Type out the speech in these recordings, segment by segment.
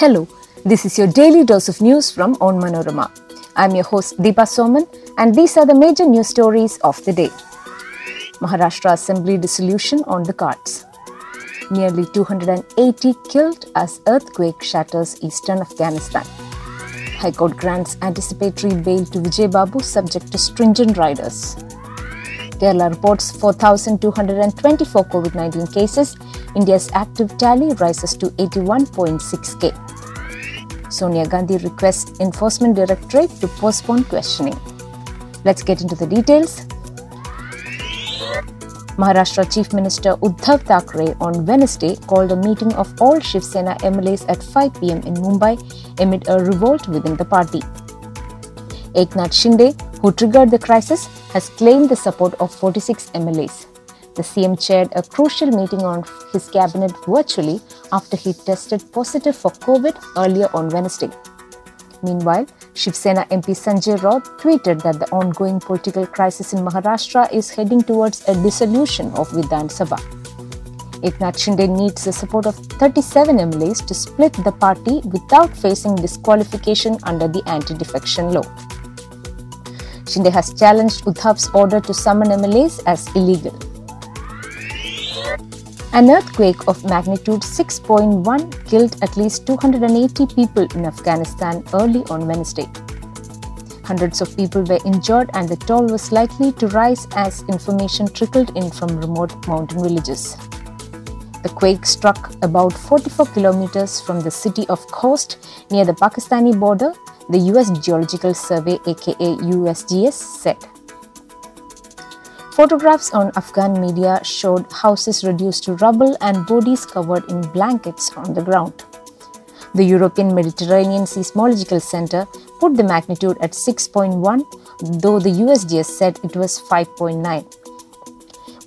Hello, this is your daily dose of news from Onmanorama. I'm your host Deepa Soman, and these are the major news stories of the day. Maharashtra Assembly dissolution on the cards. Nearly 280 killed as earthquake shatters eastern Afghanistan. High Court grants anticipatory bail to Vijay Babu subject to stringent riders. Kerala reports 4,224 COVID 19 cases. India's active tally rises to 81.6k. Sonia Gandhi requests Enforcement Directorate to postpone questioning. Let's get into the details. Maharashtra Chief Minister Uddhav Thackeray on Wednesday called a meeting of all Shiv Sena MLAs at 5 pm in Mumbai amid a revolt within the party. Eknath Shinde, who triggered the crisis, has claimed the support of 46 MLAs. The CM chaired a crucial meeting on his cabinet virtually after he tested positive for COVID earlier on Wednesday. Meanwhile, Shiv Sena MP Sanjay Raut tweeted that the ongoing political crisis in Maharashtra is heading towards a dissolution of Vidhan Sabha. Eknath Shinde needs the support of 37 MLAs to split the party without facing disqualification under the anti-defection law. Shinde has challenged Uddhav's order to summon MLAs as illegal. An earthquake of magnitude 6.1 killed at least 280 people in Afghanistan early on Wednesday. Hundreds of people were injured, and the toll was likely to rise as information trickled in from remote mountain villages. The quake struck about 44 kilometers from the city of Khost near the Pakistani border, the US Geological Survey aka USGS said. Photographs on Afghan media showed houses reduced to rubble and bodies covered in blankets on the ground. The European Mediterranean Seismological Center put the magnitude at 6.1, though the USGS said it was 5.9.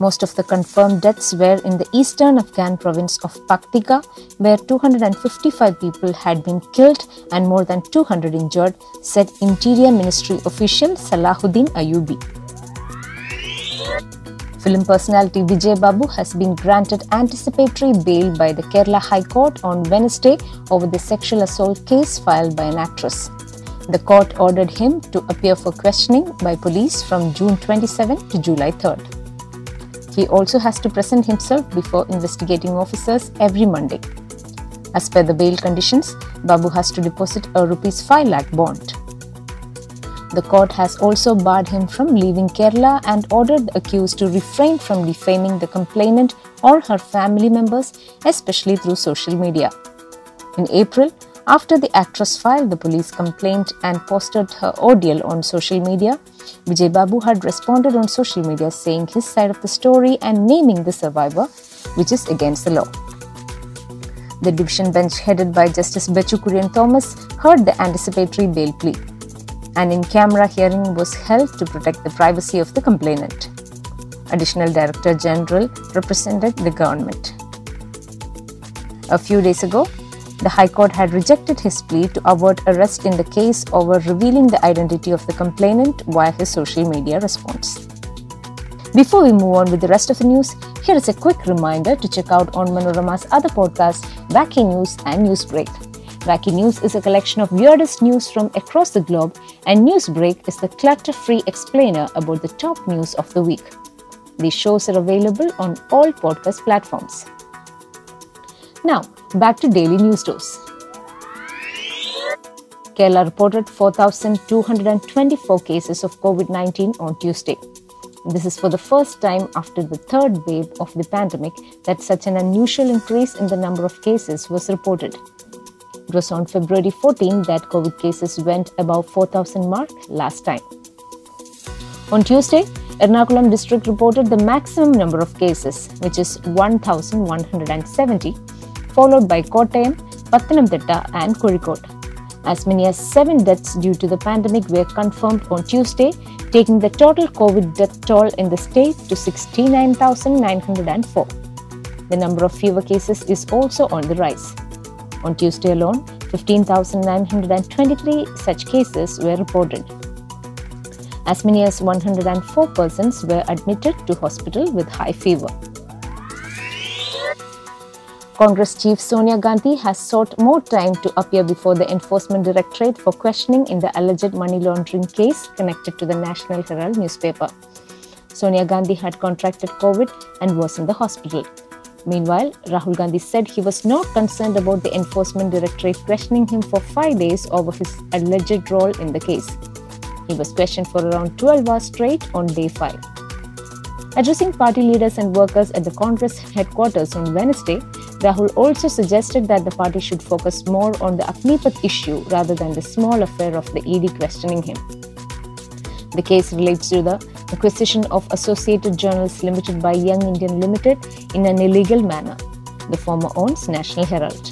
Most of the confirmed deaths were in the eastern Afghan province of Paktika, where 255 people had been killed and more than 200 injured, said Interior Ministry official Salahuddin Ayubi. Film personality Vijay Babu has been granted anticipatory bail by the Kerala High Court on Wednesday over the sexual assault case filed by an actress. The court ordered him to appear for questioning by police from June 27 to July 3rd. He also has to present himself before investigating officers every Monday. As per the bail conditions, Babu has to deposit a rupees 5 lakh bond. The court has also barred him from leaving Kerala and ordered the accused to refrain from defaming the complainant or her family members, especially through social media. In April, after the actress filed the police complaint and posted her ordeal on social media, Vijay Babu had responded on social media saying his side of the story and naming the survivor, which is against the law. The division bench headed by Justice Bechu Kurian Thomas heard the anticipatory bail plea. An in camera hearing was held to protect the privacy of the complainant. Additional Director General represented the government. A few days ago, the High Court had rejected his plea to avert arrest in the case over revealing the identity of the complainant via his social media response. Before we move on with the rest of the news, here is a quick reminder to check out Onmanorama's other podcasts, Wacky News and Newsbreak. Wacky News is a collection of weirdest news from across the globe, and Newsbreak is the clutter free explainer about the top news of the week. These shows are available on all podcast platforms. Now, back to daily news dose. Kerala reported 4,224 cases of COVID 19 on Tuesday. This is for the first time after the third wave of the pandemic that such an unusual increase in the number of cases was reported. It was on February 14 that COVID cases went above 4,000 mark last time. On Tuesday, Ernakulam district reported the maximum number of cases, which is 1,170, followed by Kottayam, Pathanamthitta and Kozhikode. As many as seven deaths due to the pandemic were confirmed on Tuesday, taking the total COVID death toll in the state to 69,904. The number of fever cases is also on the rise. On Tuesday alone, 15,923 such cases were reported. As many as 104 persons were admitted to hospital with high fever. Congress chief Sonia Gandhi has sought more time to appear before the Enforcement Directorate for questioning in the alleged money laundering case connected to the National Herald newspaper. Sonia Gandhi had contracted COVID and was in the hospital. Meanwhile, Rahul Gandhi said he was not concerned about the Enforcement Directorate questioning him for five days over his alleged role in the case. He was questioned for around 12 hours straight on day 5. Addressing party leaders and workers at the Congress headquarters on Wednesday, Rahul also suggested that the party should focus more on the Agnipath issue rather than the small affair of the ED questioning him. The case relates to the acquisition of Associated Journals Limited by Young Indian Limited in an illegal manner. The former owns National Herald.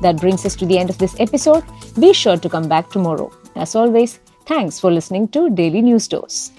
That brings us to the end of this episode. Be sure to come back tomorrow. As always, thanks for listening to Daily News Dose.